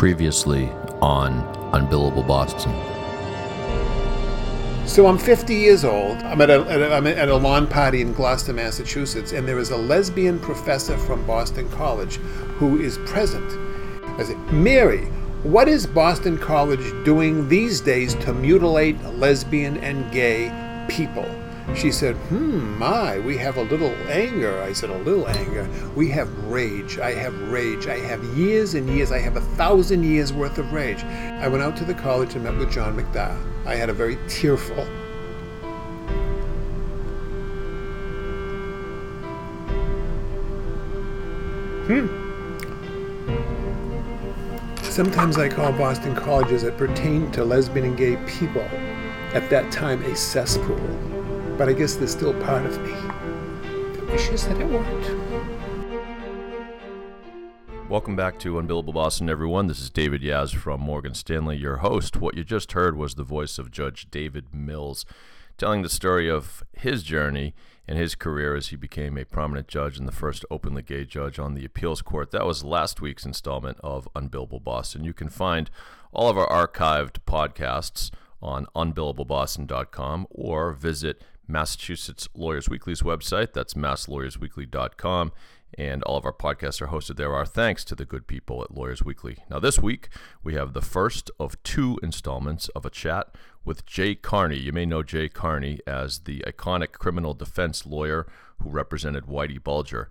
Previously on Unbillable Boston. So I'm 50 years old. I'm at a, at a, I'm at a lawn party in Gloucester, Massachusetts, and there is a lesbian professor from Boston College who is present. I say, Mary, what is Boston College doing these days to mutilate lesbian and gay people? She said, Hmm, my, we have a little anger. I said, A little anger. We have rage. I have rage. I have years and years. I have a thousand years worth of rage. I went out to the college and met with John McDowell. I had a very tearful Hmm. Sometimes I call Boston colleges that pertain to lesbian and gay people at that time a cesspool but I guess there's still part of me that wishes that it weren't. Welcome back to Unbillable Boston, everyone. This is David Yas from Morgan Stanley, your host. What you just heard was the voice of Judge David Mills telling the story of his journey and his career as he became a prominent judge and the first openly gay judge on the appeals court. That was last week's installment of Unbillable Boston. You can find all of our archived podcasts on unbillableboston.com or visit Massachusetts Lawyers Weekly's website. That's masslawyersweekly.com. And all of our podcasts are hosted there. Our thanks to the good people at Lawyers Weekly. Now, this week, we have the first of two installments of a chat with Jay Carney. You may know Jay Carney as the iconic criminal defense lawyer who represented Whitey Bulger.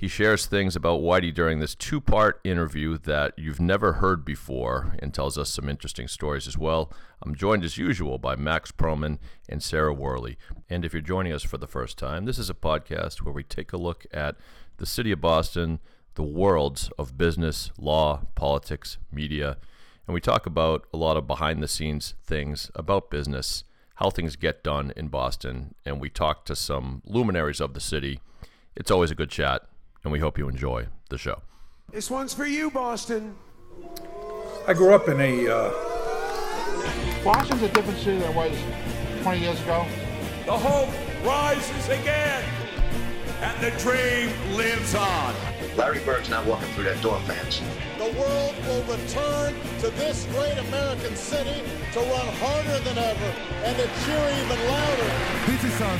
He shares things about Whitey during this two part interview that you've never heard before and tells us some interesting stories as well. I'm joined as usual by Max Perlman and Sarah Worley. And if you're joining us for the first time, this is a podcast where we take a look at the city of Boston, the worlds of business, law, politics, media, and we talk about a lot of behind the scenes things about business, how things get done in Boston, and we talk to some luminaries of the city. It's always a good chat and we hope you enjoy the show. This one's for you, Boston. I grew up in a. Uh... Boston's a different city than it was 20 years ago. The hope rises again, and the dream lives on. Larry Bird's not walking through that door, fans. The world will return to this great American city to run harder than ever and to cheer even louder. This is our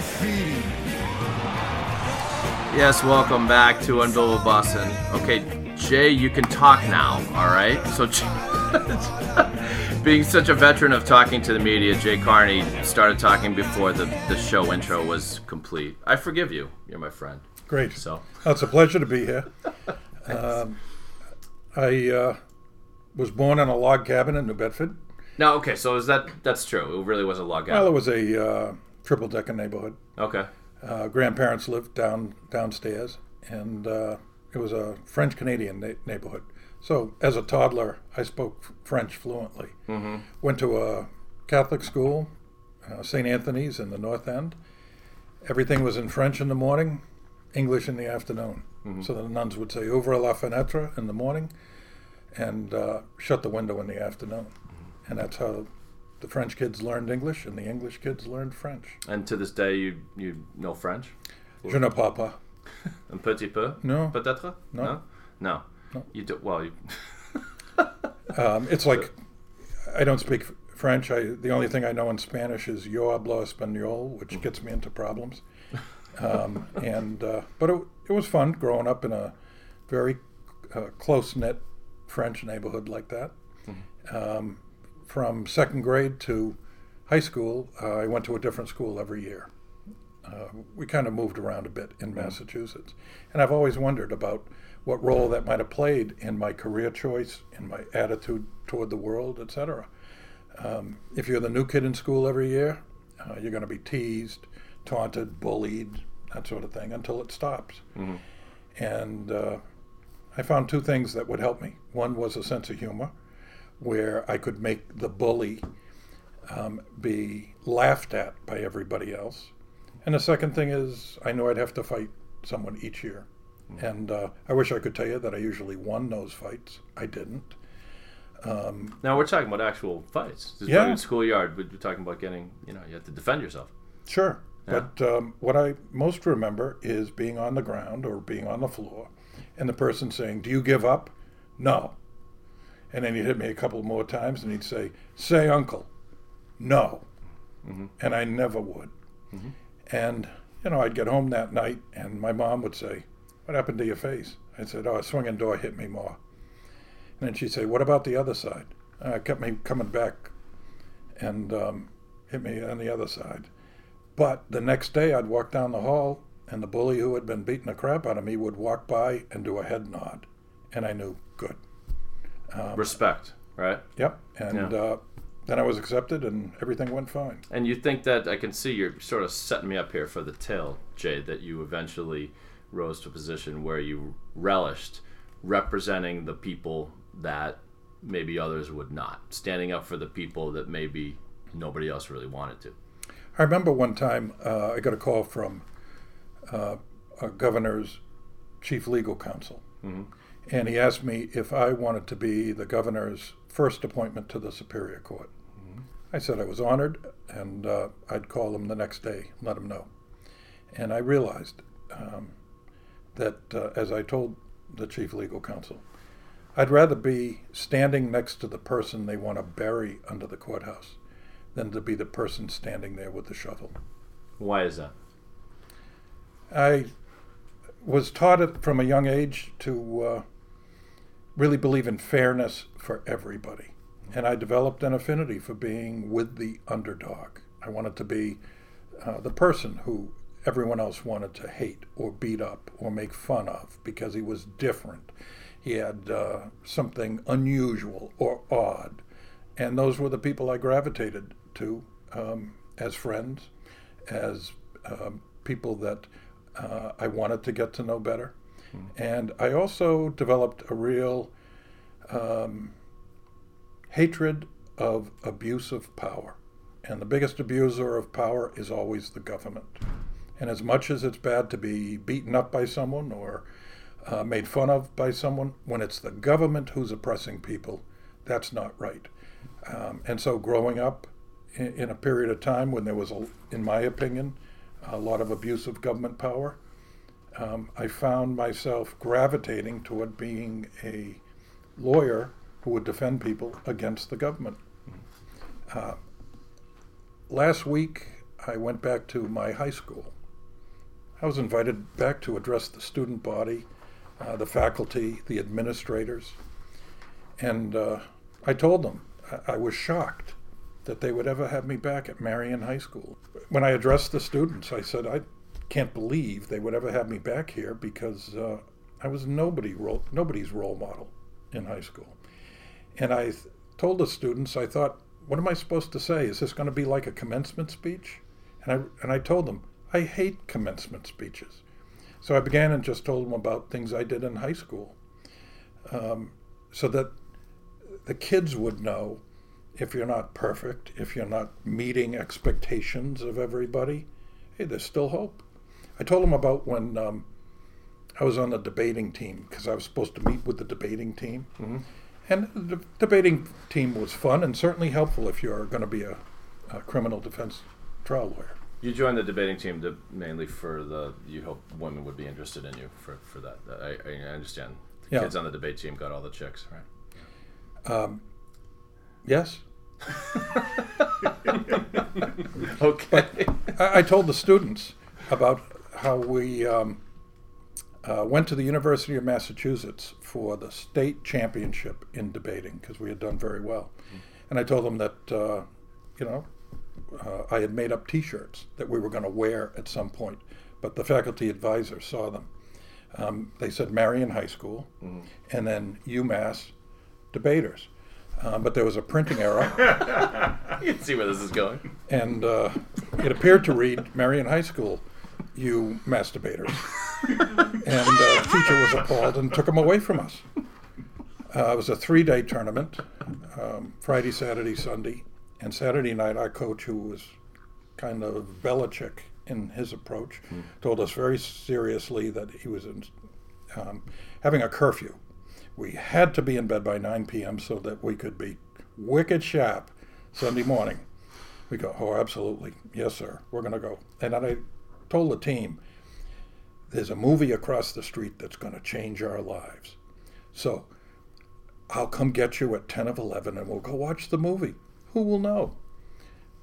city. Yes, welcome back to Unbillable Boston. Okay, Jay, you can talk now, alright? So, being such a veteran of talking to the media, Jay Carney started talking before the, the show intro was complete. I forgive you. You're my friend. Great. So, oh, it's a pleasure to be here. um, I uh, was born in a log cabin in New Bedford. No, okay, so is that that's true? It really was a log cabin. Well, it was a uh, triple decker neighborhood. Okay. Uh, grandparents lived down downstairs, and uh, it was a French Canadian na- neighborhood. So as a toddler, I spoke French fluently. Mm-hmm. Went to a Catholic school, uh, St. Anthony's in the North End. Everything was in French in the morning, English in the afternoon. Mm-hmm. So the nuns would say "Ouvre la fenêtre" in the morning, and uh, shut the window in the afternoon, mm-hmm. and that's how the French kids learned English and the English kids learned French. And to this day, you you know French? Je ne parle pas. Un petit peu? No. Peut-être? No. No. No. no. You do well. You um, it's like I don't speak French. I the only thing I know in Spanish is Yo hablo español, which gets me into problems. Um, and uh, but it, it was fun growing up in a very uh, close knit French neighborhood like that. Mm-hmm. Um, from second grade to high school, uh, I went to a different school every year. Uh, we kind of moved around a bit in. Massachusetts. And I've always wondered about what role that might have played in my career choice, in my attitude toward the world, etc. Um, if you're the new kid in school every year, uh, you're going to be teased, taunted, bullied, that sort of thing until it stops. Mm-hmm. And uh, I found two things that would help me. One was a sense of humor, where I could make the bully um, be laughed at by everybody else. And the second thing is, I know I'd have to fight someone each year. Mm-hmm. And uh, I wish I could tell you that I usually won those fights. I didn't. Um, now we're talking about actual fights. This yeah. schoolyard, but we're talking about getting, you know, you have to defend yourself. Sure. Yeah. But um, what I most remember is being on the ground or being on the floor and the person saying, Do you give up? No And then he'd hit me a couple more times and he'd say, Say, uncle, no. Mm-hmm. And I never would. Mm-hmm. And, you know, I'd get home that night and my mom would say, What happened to your face? I said, Oh, a swinging door hit me more. And then she'd say, What about the other side? Uh, kept me coming back and um, hit me on the other side. But the next day, I'd walk down the hall, and the bully who had been beating the crap out of me would walk by and do a head nod. And I knew, good. Um, Respect, right? Yep. And yeah. uh, then I was accepted, and everything went fine. And you think that I can see you're sort of setting me up here for the tale, Jay, that you eventually rose to a position where you relished representing the people that maybe others would not, standing up for the people that maybe nobody else really wanted to. I remember one time uh, I got a call from uh, a governor's chief legal counsel, mm-hmm. And he asked me if I wanted to be the governor's first appointment to the Superior Court. Mm-hmm. I said I was honored, and uh, I'd call him the next day, let him know. And I realized um, that, uh, as I told the chief legal counsel, I'd rather be standing next to the person they want to bury under the courthouse than to be the person standing there with the shovel. Why is that? I was taught it from a young age to uh, really believe in fairness for everybody. And I developed an affinity for being with the underdog. I wanted to be uh, the person who everyone else wanted to hate or beat up or make fun of because he was different. He had uh, something unusual or odd. And those were the people I gravitated to um, as friends, as um, people that uh, I wanted to get to know better. And I also developed a real um, hatred of abuse of power. And the biggest abuser of power is always the government. And as much as it's bad to be beaten up by someone or uh, made fun of by someone, when it's the government who's oppressing people, that's not right. Um, and so growing up in, in, a period of time when there was, a, in my opinion, a lot of abuse of government power, um, I found myself gravitating toward being a lawyer who would defend people against the government. Uh, last week, I went back to my high school. I was invited back to address the student body, uh, the faculty, the administrators, and uh, I told them I-, I was shocked that they would ever have me back at Marian High School. When I addressed the students, I said, I can't believe they would ever have me back here because uh, I was nobody role, nobody's role model in high school. And I th- told the students, I thought, what am I supposed to say? Is this going to be like a commencement speech? And I, and I told them, I hate commencement speeches. So I began and just told them about things I did in high school um, so that the kids would know if you're not perfect, if you're not meeting expectations of everybody, hey, there's still hope. I told them about when um, I was on the debating team because I was supposed to meet with the debating team. Mm-hmm. And the debating team was fun and certainly helpful if you're going to be a, a, criminal defense trial lawyer. You joined the debating team to, mainly for the you hope women would be interested in you for, for that. I, I understand. The yeah. kids on the debate team got all the chicks, right? Um, yes. okay. I, I, told the students about how we um, uh, went to the University of Massachusetts for the state championship in debating because we had done very well. Mm-hmm. And I told them that, uh, you know, uh, I had made up t shirts that we were going to wear at some point, but the faculty advisor saw them. Um, they said Marian High School mm-hmm. and then UMass debaters. Um, but there was a printing error. you can see where this is going. And uh, it appeared to read Marian High School you masturbators. and uh, the teacher was appalled and took them away from us. Uh, it was a three day tournament um, Friday, Saturday, Sunday. And Saturday night, our coach, who was kind of Belichick in his approach, mm. told us very seriously that he was in, um, having a curfew. We had to be in bed by 9 p.m. so that we could be wicked sharp Sunday morning. We go, oh, absolutely. Yes, sir. We're going to go. And I told the team, there's a movie across the street that's going to change our lives. So I'll come get you at 10 of 11 and we'll go watch the movie. Who will know?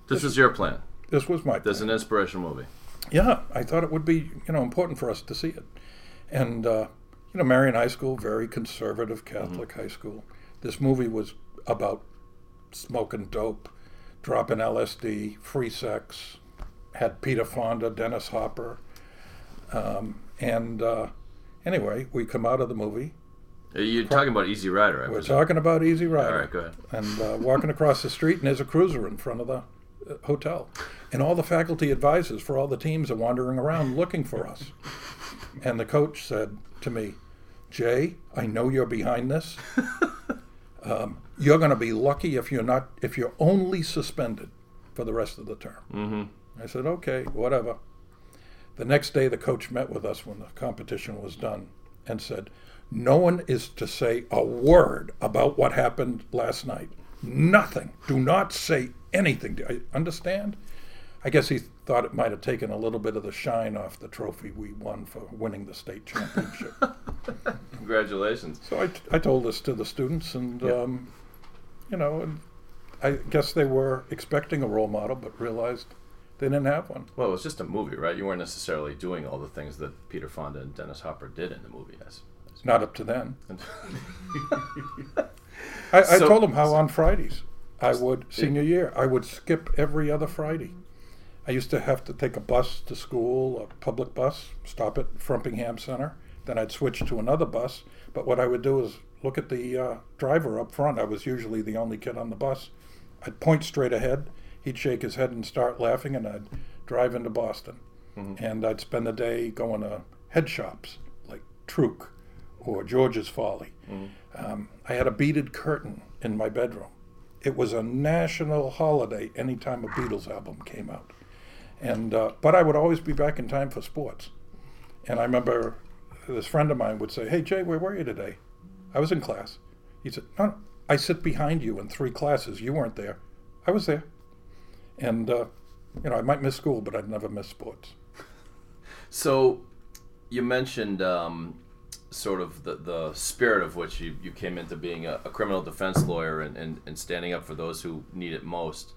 This is your plan. This was my This is an inspirational movie. Yeah, I thought it would be, you know, important for us to see it. And, uh, you know, Marian High School, very conservative Catholic high school. This movie was about smoking dope, dropping LSD, free sex, had Peter Fonda, Dennis Hopper. Um, and uh, anyway, we come out of the movie. You're talking about Easy Rider? I We're talking about Easy Rider. All right, go ahead. And uh, walking across the street, and there's a cruiser in front of the uh, hotel. And all the faculty advisors for all the teams are wandering around looking for us. And the coach said to me, Jay, I know you're behind this. Um, you're going to be lucky if you're not, if you're only suspended for the rest of the term. Mm-hmm. I said, okay, whatever. The next day, the coach met with us when the competition was done and said, No one is to say a word about what happened last night. Nothing. Do not say anything. Do you understand? I guess he thought it might have taken a little bit of the shine off the trophy we won for winning the state championship. Congratulations. so I, I told this to the students, and, um, you know, and I guess they were expecting a role model, but realized they didn't have one. Well, it was just a movie, right? You weren't necessarily doing all the things that Peter Fonda and Dennis Hopper did in the movie. As, as Not up to then. I, I So- told them how on Fridays I would senior year I would skip every other Friday. I used to have to take a bus to school, a public bus, stop at Framingham Center. Then I'd switch to another bus. But what I would do is look at the uh, driver up front. I was usually the only kid on the bus. I'd point straight ahead. He'd shake his head and start laughing, and I'd drive into Boston. And I'd spend the day going to head shops like Truk or George's Folly. Um, I had a beaded curtain in my bedroom. It was a national holiday anytime a Beatles album came out. And uh, but I would always be back in time for sports. And I remember this friend of mine would say, "Hey Jay, where were you today?" I was in class. He said, "No, no I sit behind you in three classes. You weren't there. I was there." And uh, you know, I might miss school, but I'd never miss sports. So, you mentioned um, sort of the, the spirit of which you, you came into being a, a criminal defense lawyer and, and, and standing up for those who need it most.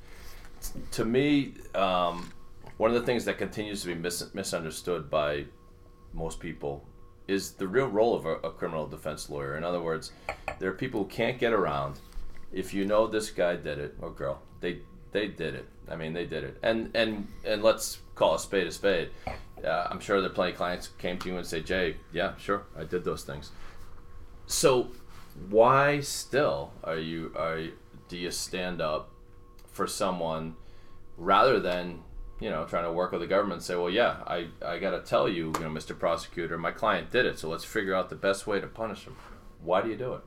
To me, um, one of the things that continues to be mis- misunderstood by most people is the real role of a, a criminal defense lawyer. In other words, there are people who can't get around. If you know this guy did it or girl, they they did it. I mean, they did it. And and and let's call a spade a spade. Uh, I'm sure there are plenty of clients came to you and say, Jay, yeah, sure, I did those things. So why still are you are do you stand up for someone rather than you know trying to work with the government and say, well, yeah, I I got to tell you, you know, Mr. Prosecutor, my client did it, so let's figure out the best way to punish him. Why do you do it?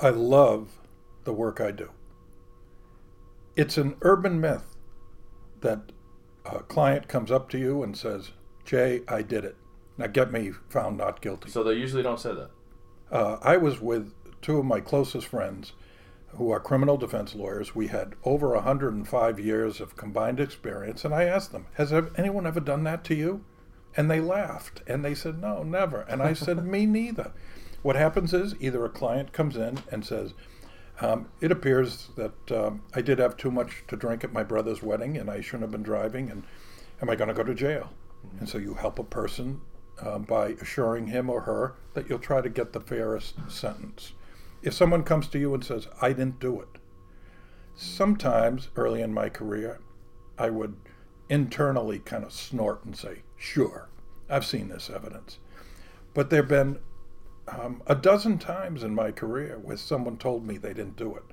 I love the work I do. It's an urban myth that a client comes up to you and says, Jay, I did it. Now get me found not guilty. So they usually don't say that. Uh, I was with two of my closest friends who are criminal defense lawyers. We had over 105 years of combined experience, and I asked them, Has anyone ever done that to you? And they laughed and they said, No, never. And I said, Me neither. What happens is either a client comes in and says, um, It appears that um, I did have too much to drink at my brother's wedding and I shouldn't have been driving, and am I going to go to jail? And so you help a person um, by assuring him or her that you'll try to get the fairest sentence. If someone comes to you and says, I didn't do it, sometimes early in my career, I would internally kind of snort and say, Sure, I've seen this evidence. But there have been um, a dozen times in my career where someone told me they didn't do it,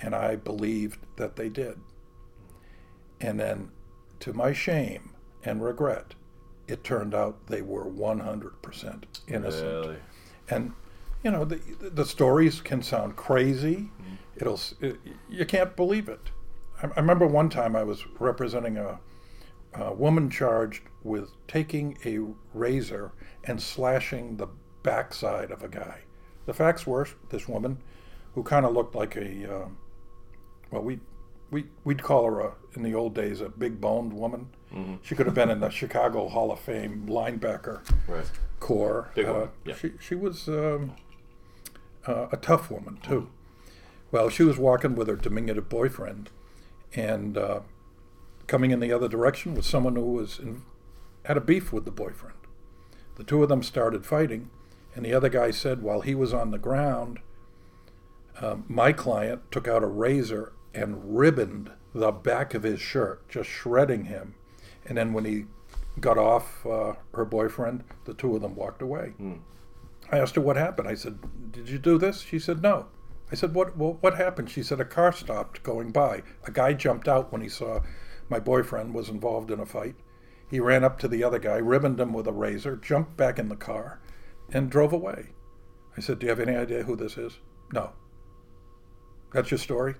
and I believed that they did. And then, to my shame and regret, it turned out they were 100% innocent. Really? And you know the the stories can sound crazy. It'll it, you can't believe it. I, I remember one time I was representing a, a woman charged with taking a razor and slashing the backside of a guy. The facts were this woman, who kind of looked like a uh, well we. We, we'd call her a, in the old days a big boned woman. She could have been in the Chicago Hall of Fame linebacker Right. core. Big Uh, yeah. She she was um, uh, a tough woman, too. Well, she was walking with her diminutive boyfriend and uh, coming in the other direction was someone who was in, had a beef with the boyfriend. The two of them started fighting, and the other guy said while he was on the ground, um, my client took out a razor and ribboned the back of his shirt, just shredding him. And then when he got off uh, her boyfriend, the two of them walked away. Mm. I asked her what happened. I said, "Did you do this?" She said, "No." I said, "What? What, what happened?" She said, "A car stopped going by. A guy jumped out when he saw my boyfriend was involved in a fight. He ran up to the other guy, ribboned him with a razor, jumped back in the car, and drove away." I said, "Do you have any idea who this is?" "No." That's your story?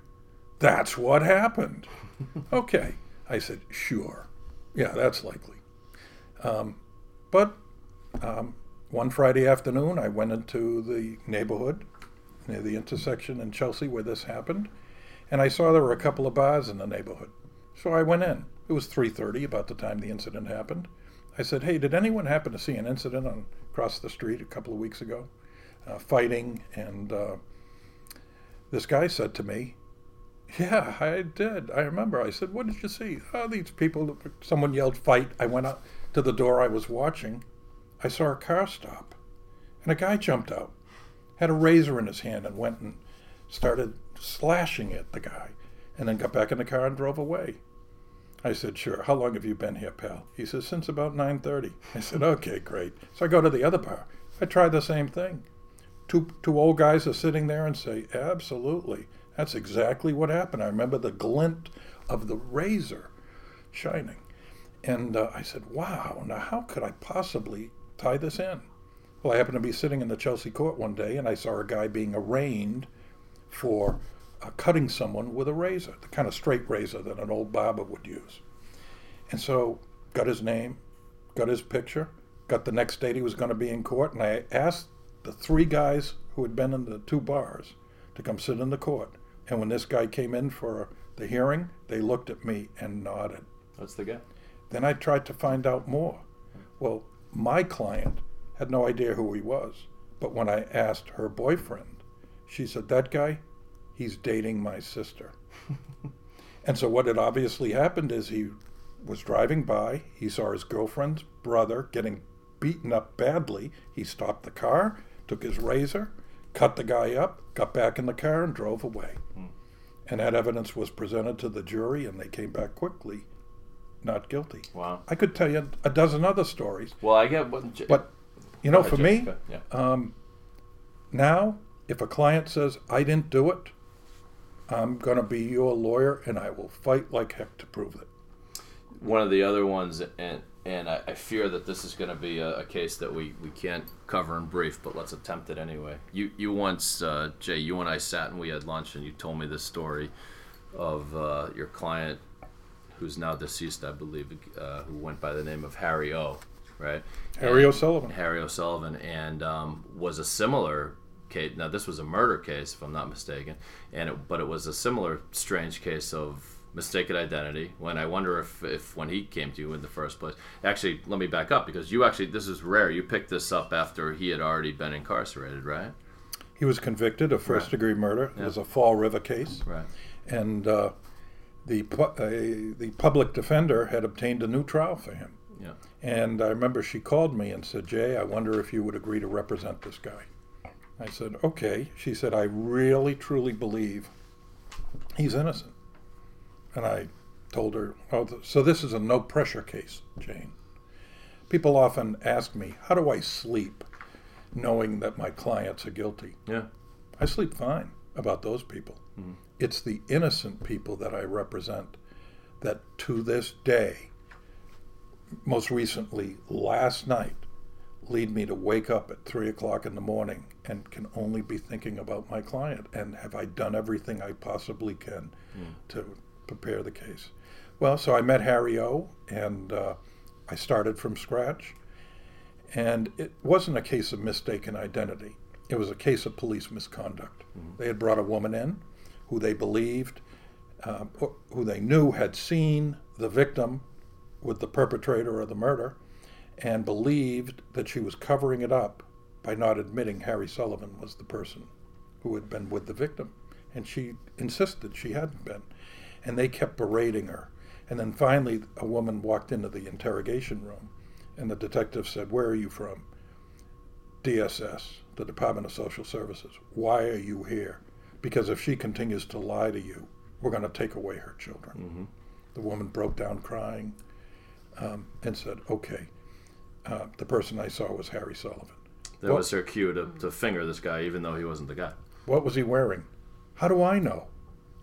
That's what happened. okay. I said, sure. Yeah, that's likely. Um, but um, one Friday afternoon, I went into the neighborhood near the intersection in Chelsea where this happened, and I saw there were a couple of bars in the neighborhood. So I went in. It was 3:30 about the time the incident happened. I said, "Hey, did anyone happen to see an incident on across the street a couple of weeks ago, uh, fighting?" And uh, this guy said to me, "Yeah, I did. I remember." I said, "What did you see?" Oh, these people. Someone yelled, "Fight!" I went out to the door I was watching. I saw a car stop, and a guy jumped out, had a razor in his hand, and went and started slashing at the guy, and then got back in the car and drove away. I said, "Sure. How long have you been here, pal?" He says, "Since about 9:30." I said, "Okay, great." So I go to the other bar. I try the same thing. Two two old guys are sitting there and say, "Absolutely, that's exactly what happened." I remember the glint of the razor shining, and uh, I said, "Wow! Now how could I possibly tie this in?" Well, I happened to be sitting in the Chelsea court one day, and I saw a guy being arraigned for Uh, cutting someone with a razor, the kind of straight razor that an old barber would use. And so, got his name, got his picture, got the next date he was going to be in court, and I asked the three guys who had been in the two bars to come sit in the court. And when this guy came in for the hearing, they looked at me and nodded. That's the guy. Then I tried to find out more. Well, my client had no idea who he was. But when I asked her boyfriend, she said, That guy, he's dating my sister. and so what had obviously happened is he was driving by, he saw his girlfriend's brother getting beaten up badly. He stopped the car, took his razor, cut the guy up, got back in the car, and drove away. Hmm. And that evidence was presented to the jury, and they came back quickly not guilty. Wow. I could tell you a dozen other stories. Well, I get what. But, you know, for ahead, me, Yeah. um, now, if a client says, I didn't do it, I'm going to be your lawyer and I will fight like heck to prove it. one of the other ones, and and I, I fear that this is going to be a, a case that we, we can't cover in brief, but let's attempt it anyway. You you once, uh, Jay, you and I sat and we had lunch, and you told me this story of uh, your client, who's now deceased, I believe, uh, who went by the name of Harry O. Right? Harry And- O'Sullivan. Harry O'Sullivan, and um, was a similar case. Now, this was a murder case, if I'm not mistaken, and it, but it was a similar strange case of mistaken identity. When I wonder if, if when he came to you in the first place. Actually, let me back up because you actually this is rare. You picked this up after he had already been incarcerated, right? He was convicted of first degree murder. It was a Fall River case. Right. And uh, the, pu- uh, the public defender had obtained a new trial for him. Yeah. And I remember she called me and said, Jay, I wonder if you would agree to represent this guy. I said, okay. She said, I really, truly believe he's innocent. And I told her, oh, so this is a no pressure case, Jane. People often ask me, how do I sleep knowing that my clients are guilty? Yeah. I sleep fine about those people. Mm-hmm. It's the innocent people that I represent that to this day, most recently last night, lead me to wake up at three o'clock in the morning and can only be thinking about my client and have I done everything I possibly can to prepare the case. Well, so I met Harry O and uh, I started from scratch. And it wasn't a case of mistaken identity. It was a case of police misconduct. They had brought a woman in who they believed, um, who- who they knew had seen the victim with the perpetrator of the murder, and believed that she was covering it up by not admitting Harry Sullivan was the person who had been with the victim, and she insisted she hadn't been. And they kept berating her. And then finally, a woman walked into the interrogation room, and the detective said, Where are you from? DSS, the Department of Social Services. Why are you here? Because if she continues to lie to you, we're going to take away her children. Mm-hmm. The woman broke down crying um, and said, Okay. Uh, the person I saw was Harry Sullivan. That What- was her cue to, to finger this guy, even though he wasn't the guy. What was he wearing? How do I know?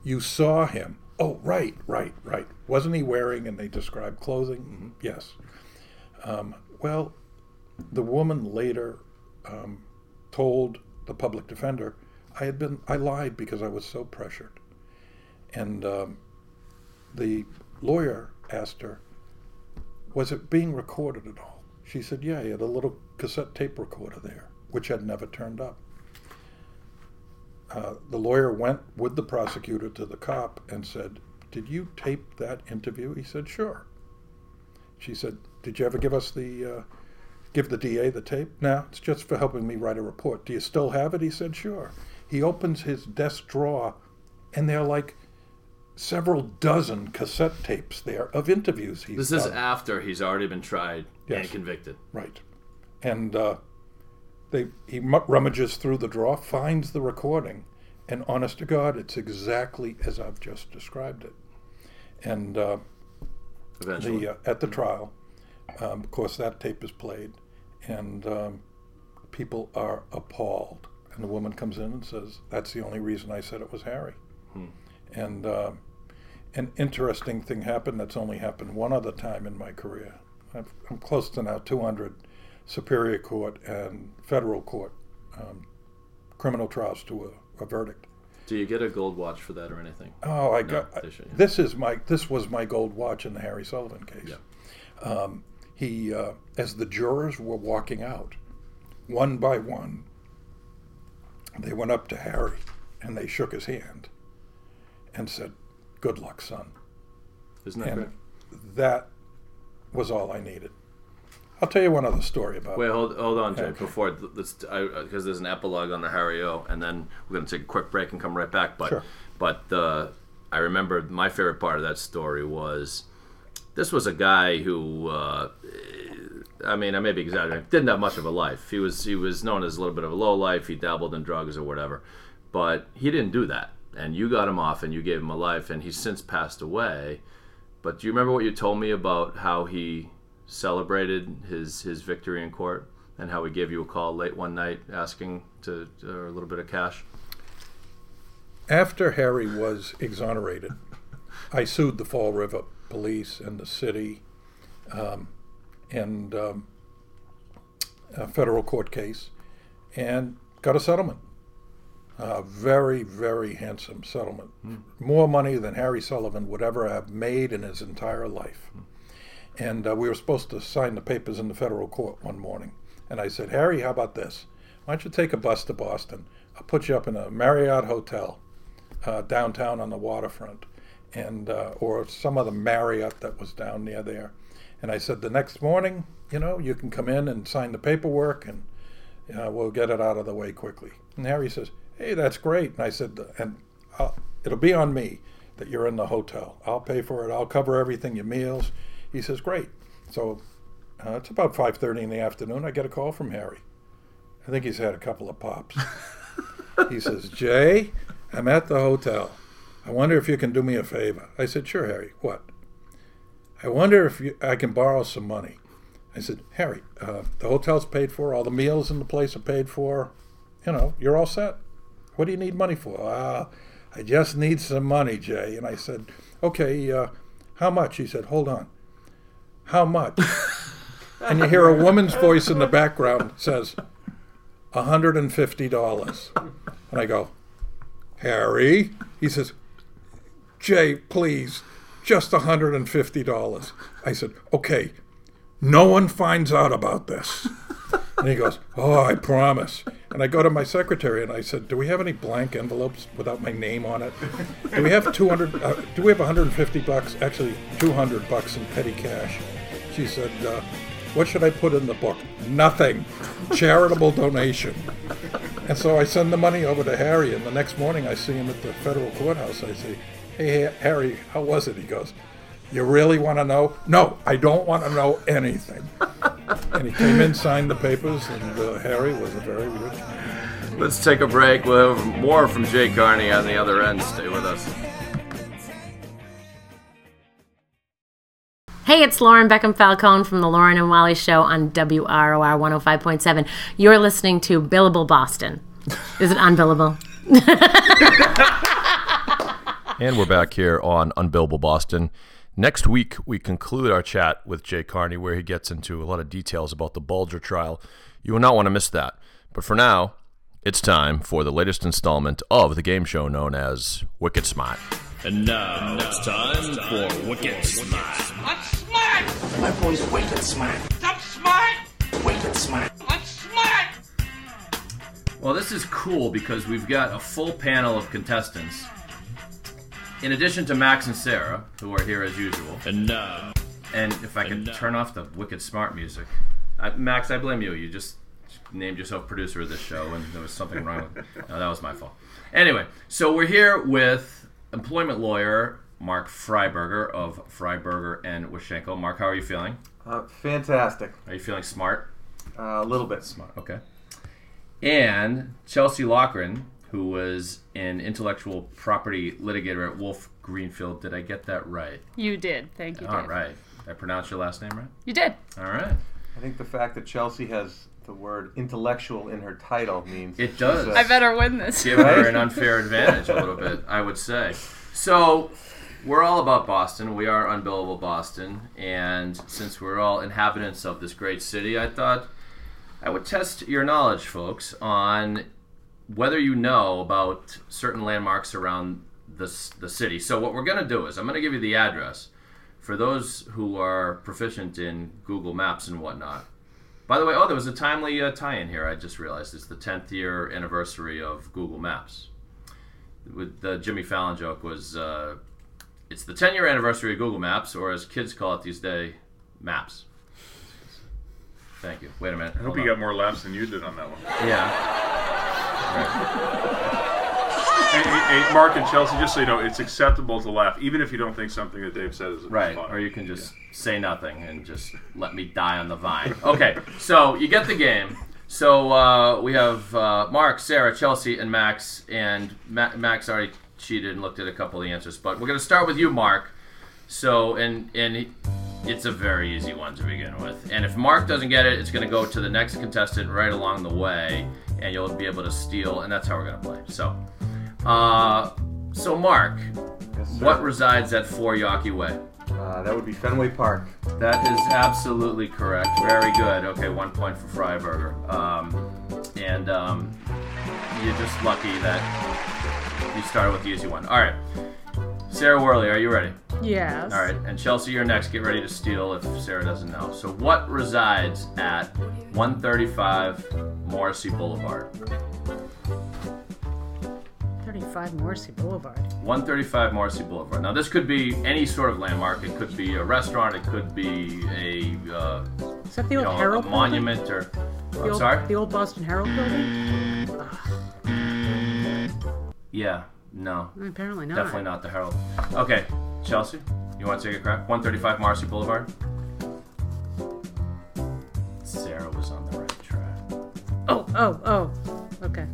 You saw him. Oh, right, right, right. Wasn't he wearing, and they described clothing? Yes. Um, well, the woman later um, told the public defender, I had been, I lied because I was so pressured. And um, the lawyer asked her, was it being recorded at all? She said, yeah, he had a little cassette tape recorder there, which had never turned up. Uh, the lawyer went with the prosecutor to the cop and said, Did you tape that interview? He said, Sure. She said, Did you ever give us the, uh, give the DA the tape? No, it's just for helping me write a report. Do you still have it? He said, Sure. He opens his desk drawer, and there are like several dozen cassette tapes there of interviews he's This is after he's already been tried and convicted. Right. And uh, they he rummages through the drawer, finds the recording, and honest to God, it's exactly as I've just described it. And uh, Eventually. the uh, at the trial, um, of course, that tape is played, and um, people are appalled. And the woman comes in and says, "That's the only reason I said it was Harry." And uh, an interesting thing happened that's only happened one other time in my career. I'm close to now 200 Superior Court and Federal Court um, criminal trials to a, a verdict. Do you get a gold watch for that or anything? Oh, I No, got should, yeah. this is my this was my gold watch in the Harry Sullivan case. Yeah. Um, he, uh, as the jurors were walking out, one by one, they went up to Harry and they shook his hand and said, "Good luck, son." Isn't that and great? that was all I needed. I'll tell you one other story about. Wait, hold, hold on, Jay. Okay. Before let's, because there's an epilogue on the Harry O, and then we're gonna take a quick break and come right back. But, Sure. but uh, I remember my favorite part of that story was this was a guy who, uh, I mean, I may be exaggerating, didn't have much of a life. He was he was known as a little bit of a low life. He dabbled in drugs or whatever, but he didn't do that. And you got him off, and you gave him a life, and he's since passed away. But do you remember what you told me about how he celebrated his his victory in court and how he gave you a call late one night asking to a little bit of cash? After Harry was exonerated, I sued the Fall River Police and the city, um, and um, a federal court case, and got a settlement. A very, very handsome settlement. More money than Harry Sullivan would ever have made in his entire life. And uh, we were supposed to sign the papers in the federal court one morning. And I said, Harry, how about this? Why don't you take a bus to Boston? I'll put you up in a Marriott hotel uh, downtown on the waterfront, and uh, or some other Marriott that was down near there. And I said, the next morning, you know, you can come in and sign the paperwork, and uh, we'll get it out of the way quickly. And Harry says, hey, that's great. And I said, and I'll, it'll be on me that you're in the hotel. I'll pay for it. I'll cover everything, your meals. He says, great. So uh, it's about 5.30 in the afternoon. I get a call from Harry. I think he's had a couple of pops. he says, Jay, I'm at the hotel. I wonder if you can do me a favor. I said, sure, Harry. What? I wonder if you, I can borrow some money. I said, Harry, uh, the hotel's paid for. All the meals in the place are paid for. You know, you're all set. What do you need money for? Ah, I just need some money, Jay. And I said, okay, uh, how much? He said, hold on. How much? and you hear a woman's voice in the background says, $150. And I go, Harry? He says, Jay, please, just $150. I said, okay, no one finds out about this. And he goes, oh, I promise. And I go to my secretary and I said, do we have any blank envelopes without my name on it? Do we have 200, uh, do we have 150 bucks? Actually, 200 bucks in petty cash. She said, uh, what should I put in the book? Nothing. Charitable donation. And so I send the money over to Harry, and the next morning I see him at the federal courthouse. I say, Hey, Harry, how was it? He goes, You really want to know? No, I don't want to know anything. And he came in, signed the papers, and uh, Harry was a very rich man. Let's take a break. We'll have more from Jay Carney on the other end. Stay with us. Hey, it's Lauren Beckham Falcone from the Lauren and Wally Show on WROR 105.7. You're listening to Billable Boston. Is it unbillable? And we're back here on Unbillable Boston. Next week, we conclude our chat with Jay Carney, where he gets into a lot of details about the Bulger trial. You will not want to miss that. But for now, it's time for the latest installment of the game show known as Wicked Smart. And now it's time for Wicked Smart. I'm smart! My boy's wicked smart. I'm smart! Wicked smart. I'm smart! Well, this is cool because we've got a full panel of contestants. In addition to Max and Sarah, who are here as usual. And now, And if I could turn off the wicked smart music. I, Max, I blame you. You just named yourself producer of this show, and there was something wrong with No, that was my fault. Anyway, so we're here with employment lawyer Mark Freiberger of Freiberger and Washenko. Mark, how are you feeling? Uh, fantastic. Are you feeling smart? Uh, a little bit. Smart, okay. And Chelsea Loughran, who was an intellectual property litigator at Wolf Greenfield. Did I get that right? You did. Thank you. All Dave. right. Did I pronounce your last name right? You did. All right. I think the fact that Chelsea has the word intellectual in her title means It does. uh, I better win this. give her an unfair advantage a little bit, I would say. So, we're all about Boston. We are unbillable Boston, and since we're all inhabitants of this great city, I thought I would test your knowledge, folks, on whether you know about certain landmarks around this the city. So, what we're going to do is I'm going to give you the address for those who are proficient in Google Maps and whatnot. By the way, oh, there was a timely uh, tie-in here. I just realized it's the 10th year anniversary of Google Maps. With the Jimmy Fallon joke was, uh, it's the 10 year anniversary of Google Maps, or as kids call it these days, Maps. Thank you. Wait a minute. I hope Hold you on. got more laughs than you did on that one. Yeah. Hey, hey, hey, Mark and Chelsea, just so you know, it's acceptable to laugh, even if you don't think something that Dave said is Right, funny. or you can just say nothing and just let me die on the vine. Okay, so you get the game. So uh, we have uh, Mark, Sarah, Chelsea, and Max. And Ma- Max already cheated and looked at a couple of the answers, but we're going to start with you, Mark. So, and and he, it's a very easy one to begin with. And if Mark doesn't get it, it's going to go to the next contestant right along the way, and you'll be able to steal. And that's how we're to play. So, uh, so Mark, sir. what resides at Four Yawkey Way? Uh, that would be Fenway Park. That is absolutely correct. Very good. Okay, one point for Freiberger. Um, and um, you're just lucky that you started with the easy one. All right. Sarah Worley, are you ready? Yes. All right. And Chelsea, you're next. Get ready to steal if Sarah doesn't know. So, what resides at 135 Morrissey Boulevard? 35 Morrissey Boulevard. 135 Morrissey Boulevard. Now, this could be any sort of landmark. It could be a restaurant. It could be a, uh, Is that the you old know, a Herald building? monument or. The I'm old, sorry. The old Boston Herald building? Yeah. No. Apparently not. Definitely not the Herald. Okay, Chelsea, you want to take a crack? 135 Marcy Boulevard. Sarah was on the right track. Oh, oh, oh. Okay.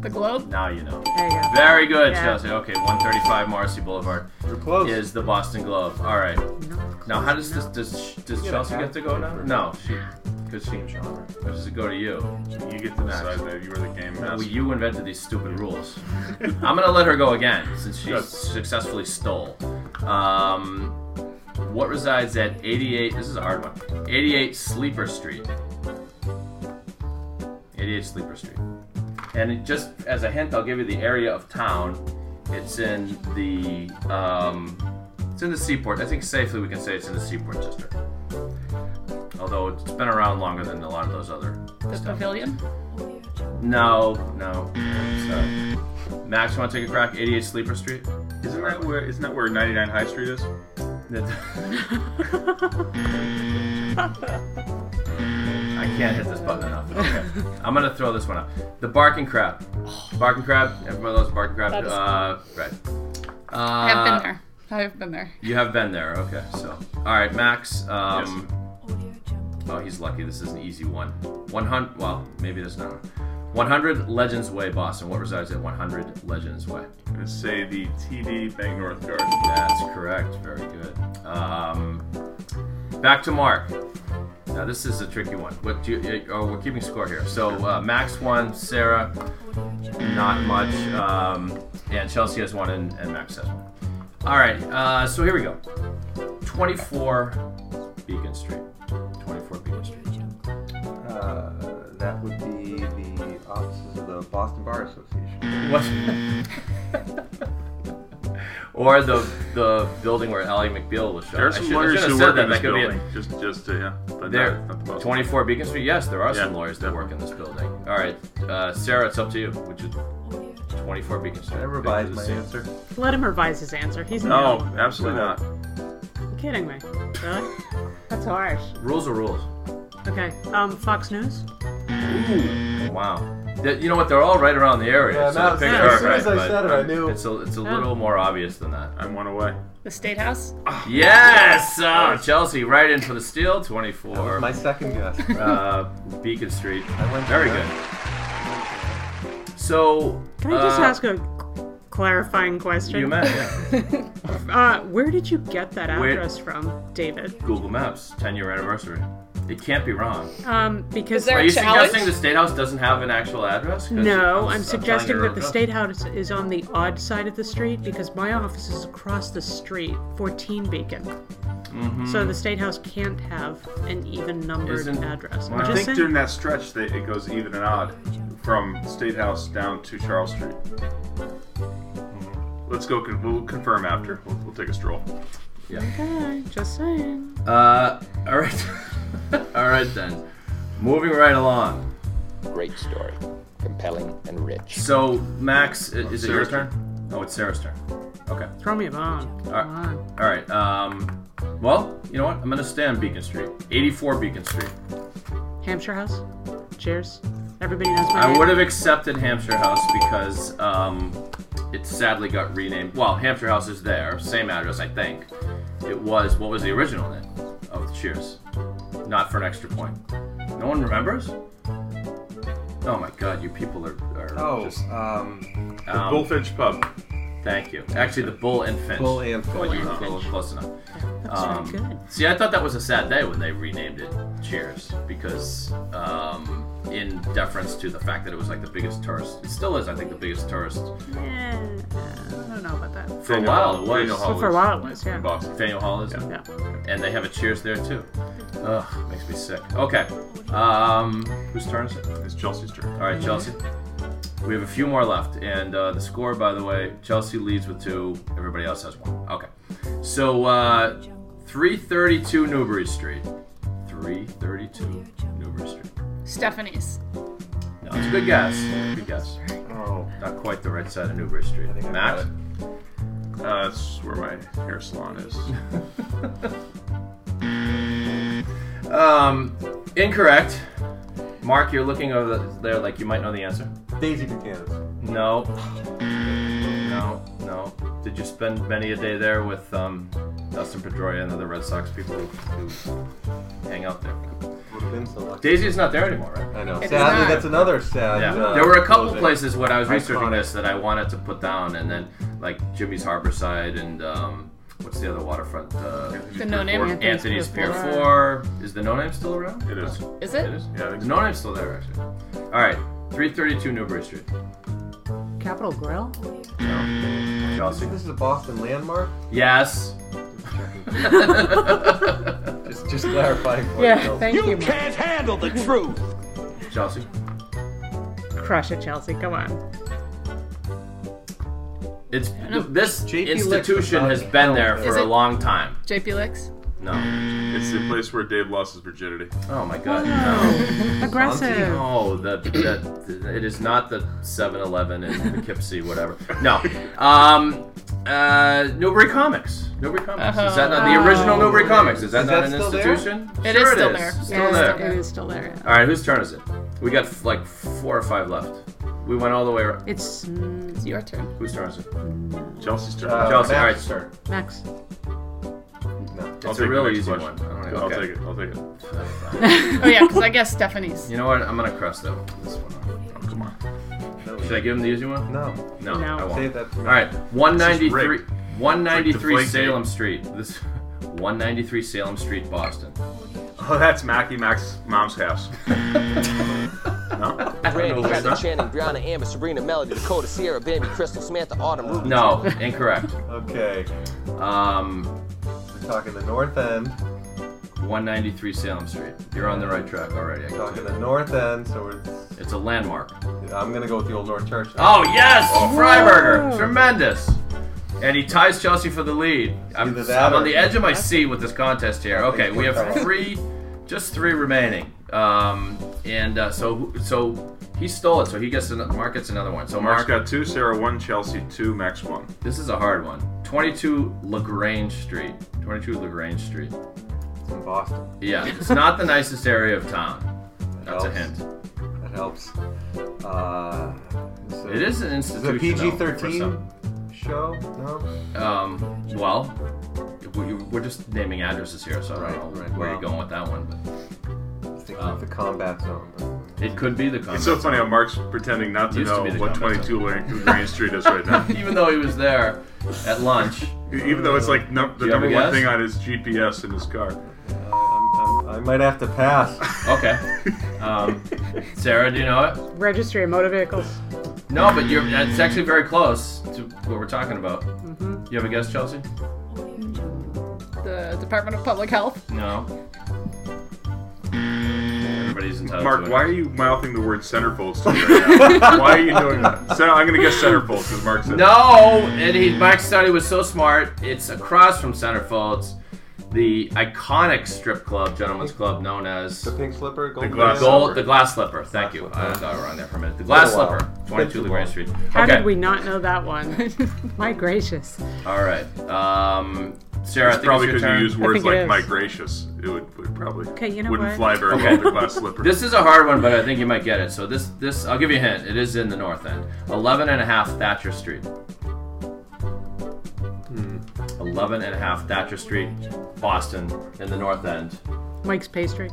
The Globe? Now you know. There you go. Very good, Yeah. Chelsea. Okay, 135 Marcy Boulevard close. is the Boston Globe. All right. Now, how does this does does Chelsea get to go now? No, she because she. Sean. Or does it go to you? You get to decide that you were the game master. you invented these stupid rules. I'm gonna let her go again since she Good. successfully stole. Um, what resides at 88? This is a hard one. 88 Sleeper Street. 88 Sleeper Street. And it just as a hint, I'll give you the area of town. It's in the um, it's in the seaport. I think safely we can say it's in the seaport district. Although it's been around longer than a lot of those other. The Pavilion? No, no. Uh, Max, you want to take a crack? 88 Sleeper Street. Isn't that where? Isn't that where 99 High Street is? I I can't hit this button enough. Okay. I'm gonna throw this one up. The barking crab. Barking crab. Everybody loves barking crab. That is- Uh, right. Uh, I have been there. I have been there. You have been there. Okay. So, all right, Max. Um, Oh, he's lucky. This is an easy one. 100. Well, maybe there's not. 100 Legends Way, Boston. What resides at 100 Legends Way? I'm gonna say the TD Banknorth Garden. That's correct. Very good. Um, back to Mark. Now this is a tricky one. What do you? Oh, we're keeping score here. So uh, Max won, Sarah, not much, um, and Chelsea has one, and, and Max has one. All right. Uh, so here we go. 24 Beacon Street. That would be the offices of the Boston Bar Association. What? or the the building where Ally McBeal was shot. There are I some should- I lawyers should have who said work that. in this could be a- building. Just, just uh, yeah. But There, not, not the 24 Beacon Street. Yes, there are some Yeah, lawyers that work in this building. All right, uh, Sarah, it's up to you. Which is 24 Beacon Street. I revised my answer. Let him revise his answer. He's No, new. absolutely not. You kidding me? Really? That's harsh. Rules are rules. Okay. Um, Fox News. Ooh, wow. Th- You know what? They're all right around the area. Yeah, so no, the picture as is soon as I but said it, I knew. It's a, it's a Yeah. little more obvious than that. I'm one away. The State House. Yes! Uh, Chelsea, right in for the steal. 24. My second guess. uh, Beacon Street. I went Very for good. So. Can I just uh, ask a clarifying question? You may, yeah. uh, where did you get that Where- address from, David? Google Maps, 10 year anniversary. It can't be wrong. Um, because Are you suggesting the State House doesn't have an actual address? 'Cause No, I I'm suggesting that the State House is on the odd side of the street because my office is across the street, 14 Beacon. Mhm. So the State House can't have an even numbered Isn't- address. I'm I just think saying. during that stretch, they, it goes even and odd from State House down to Charles Street. Let's go. Con- we'll confirm after. We'll, we'll take a stroll. Yeah. Okay, just saying. Uh, all right. all right then. Moving right along. Great story. Compelling and rich. So, Max, i- is it your Sarah's turn? Oh, it's Sarah's turn. Okay. Throw me a bone. Come All right. on. All right. Um, well, you know what? I'm gonna stay on Beacon Street. 84 Beacon Street. Hampshire House. Cheers. Everybody knows my I name. would have accepted Hampshire House because um, it sadly got renamed. Well, Hampshire House is there, same address, I think. It was what was the original name of the Cheers? Not for an extra point. No one remembers. Oh my God, you people are, are Oh, just um, The Bullfinch Pub. Thank you. Actually, the Bull and Finch. Bull and Finch. But you Bull and were Finch. close enough. That's Um, good. See, I thought that was a sad day when they renamed it Cheers because, um, in deference to the fact that it was like the biggest tourist, it still is, I think, the biggest tourist. Yeah, I don't know about that. For a while, it was. Faneuil Hall Well, for a while it was, yeah. in Boston. Faneuil Hall is, Yeah. and they have a Cheers there too. Ugh, makes me sick. Okay, um, whose turn is it? It's Chelsea's turn. All right, Chelsea. We have a few more left, and uh, the score, by the way, Chelsea leads with two. Everybody else has one. Okay, so uh, 332 Newbury Street. 332 Newbury Street. Stephanie's. No, it's a good guess. Good guess. Oh, Not quite the right side of Newbury Street. I think I Max. got Uh, that's where my hair salon is. Um, incorrect. Mark, you're looking over there like you might know the answer. Daisy Buchanan's. No. No, no. Did you spend many a day there with um, Dustin Pedroia and other Red Sox people who, who hang out there? Would been so lucky. Daisy is not there anymore, right? I know. It's Sadly, not. that's another sad. Yeah. uh, there were a couple closing. places when I was researching Iconic. this that I wanted to put down, and then like Jimmy's Harborside and um, what's the other waterfront? Uh, The No Name. Pier Anthony's Pier Pier 4. Is the No Name still around? It is. Is It it? is? Yeah, I The. No Name's still there, actually. All right. 332 Newbury Street. Capital Grille? No. Chelsea. This is a Boston landmark. Yes. Just, just clarifying. For Yeah, yourself. thank you. You Mike. can't handle the truth. Chelsea. Crush it, Chelsea. Come on. It's this JP Licks institution has not- been there for a it- long time. JP Licks. No. It's the place where Dave lost his virginity. Oh my God. No. Aggressive. No, the, the, it is not the 7-Eleven in Poughkeepsie, whatever. No. Um, Uh, Newbury Comics. Newbury Comics. Is that not Oh. the original Newbury Comics? Is that Is not that an still there? institution? It is still there. Still It is there. still there. It is still there. All right, whose turn is it? We got f- like four or five left. We went all the way around. It's It's your turn. Whose turn is it? Chelsea's turn. Uh, Chelsea. All right, Max. start. Max. No. I'll It's take a really next easy question. one. I don't know. I'll Okay. take it. I'll take it. Oh yeah, because I guess Stephanie's. You know what? I'm gonna cross that this one off. Oh, come on. Should I give him the easy one? No. No, No. I won't. Save that for me. All right, 193, rigged. 193 Like the Salem Street. This 193 Salem Street, Boston. Oh, that's Mackie Mac's mom's house. no? Randy, know Heather. Channing, Brianna, Amber, Sabrina, Melody, Dakota, Sierra, Bambi, Crystal, Samantha, Autumn, Ruby. No, incorrect. Okay. Um, We're talking the north end. 193 Salem Street. You're on the right track already. I We're can talking tell the north end, so it's. It's a landmark. I'm gonna go with the old North Church. Oh yes, Freiberger, tremendous. And he ties Chelsea for the lead. I'm, Either that I'm on or- the edge of my seat with this contest here. Okay, we have three, just three remaining. Um, and uh, so so he stole it, so he gets an, Mark gets another one. So Mark's Mark, got two, Sarah one, Chelsea two, Max one. this is a hard one. 22 Lagrange Street. 22 Lagrange Street. It's in Boston. Yeah, it's not the nicest area of town. That's a hint. That helps. Uh, so- It is an Is it a institution. though, PG-13 show? No. Um, well, we, we're just naming addresses here, so I don't know right. where Well- you're going with that one. But I was of the combat zone. but- it could be the combat zone. It's so combat funny how. Mark's pretending not to Used to know what 22 Lane Green Street is right now. Even though he was there at lunch. Even though it's like num- the Do you have number one guess? thing on his GPS in his car. Uh, I'm, I'm, I might have to pass. Okay. Um, Sarah, do you know it? Registry of Motor Vehicles. No, but you're. It's actually very close to what we're talking about. Mm-hmm. You have a guess, Chelsea? The Department of Public Health. No. Everybody's entitled Mark, to it. why are you mouthing the word centerfolds to me right now? why are you doing that? So I'm going to guess centerfolds because Mark said No, and he, Mike study was so smart. It's across from Centerfolds, the iconic strip club, gentlemen's club known as The pink slipper, golden glass? Gold, the Glass Slipper. Thank you. I thought we were on there for a minute. The Glass Been a while. Slipper, 22 too LaGrange. Street. How okay. did we not know that one? My gracious. All right. Um, Sarah, I It's think probably because you use words like "my gracious." It would, would probably Okay, you know wouldn't what? fly very Okay. well with the glass slipper. This is a hard one, but I think you might get it. So this, this, I'll give you a hint. It is in the north end. 11 and a half Thatcher Street. 11 and a half Thatcher Street, Boston, in the north end. Mike's Pastry.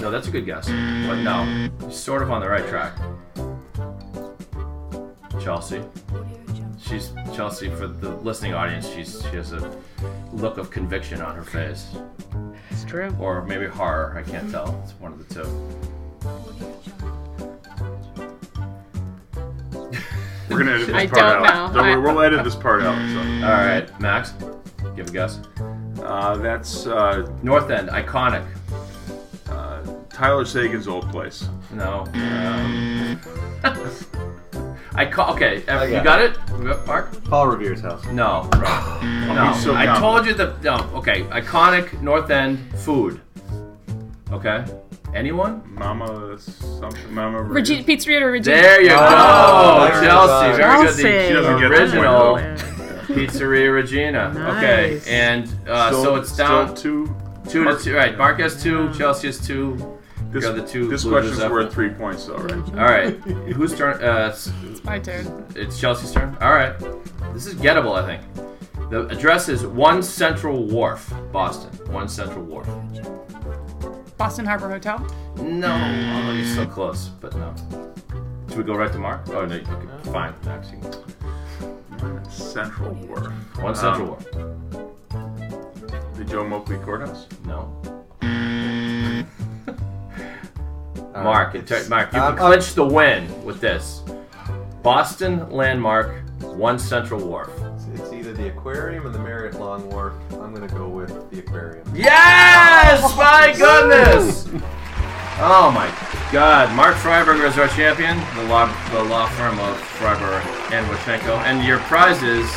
No, that's a good guess. But no, you're sort of on the right track. Chelsea. She's Chelsea for the listening audience. She's she has a look of conviction on her face, It's true. or maybe horror. I can't tell. It's one of the two. We're going to edit this I part don't out. know. Don't worry, we'll edit this part out. So. All right, Max, give a guess. Uh, that's uh, North End, iconic. uh, Tyler Sagan's old place. No. Um, I call. Okay, uh, you got got it, You got- Mark. Paul Revere's house. No, right. no. he's so I told you the no. Okay, iconic North End food. Okay, anyone? Mama something. Mama Regina, Pizzeria to Regina. There you Oh, go, there you Chelsea. go. Very Chelsea. good. She doesn't The get the original point, Pizzeria Regina. Okay, Nice. and uh, Still- so it's still down two. two to two. Right, Mark has two. Chelsea has two. This, Got the two this losers question's up. worth three points, though, right? All right, whose turn? Uh, s- It's my turn. It's Chelsea's turn. All right, this is gettable, I think. The address is One Central Wharf, Boston. One Central Wharf. Boston Harbor Hotel. No, although you're so close, but no. Should we go right to Mark? Oh no, okay, fine. Max, you can- Central Wharf. One Central Um, Wharf. The Joe Moakley Courthouse. No. Mark, right, it it's- Mark, you I'm- can clinch the win with this. Boston landmark, One Central Wharf. It's, it's either the aquarium or the Marriott Long Wharf. I'm gonna go with the aquarium. Yes! My goodness! Oh my God! Mark Freiberger is our champion, the law, the law firm of Freiberger and Wachenko. And your prize is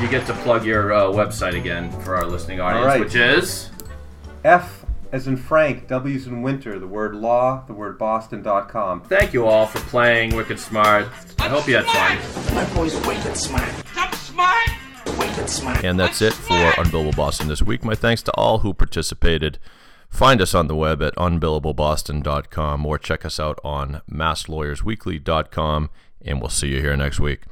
you get to plug your uh, website again for our listening audience, All right. which is F as in Frank, W's in winter, the word law, the word boston.com. thank you all for playing Wicked Smart. I hope you had fun. My boy's wicked smart. I'm smart. And that's it for Unbillable Boston this week. My thanks to all who participated. Find us on the web at unbillableboston.com or check us out on masslawyersweekly.com, and we'll see you here next week.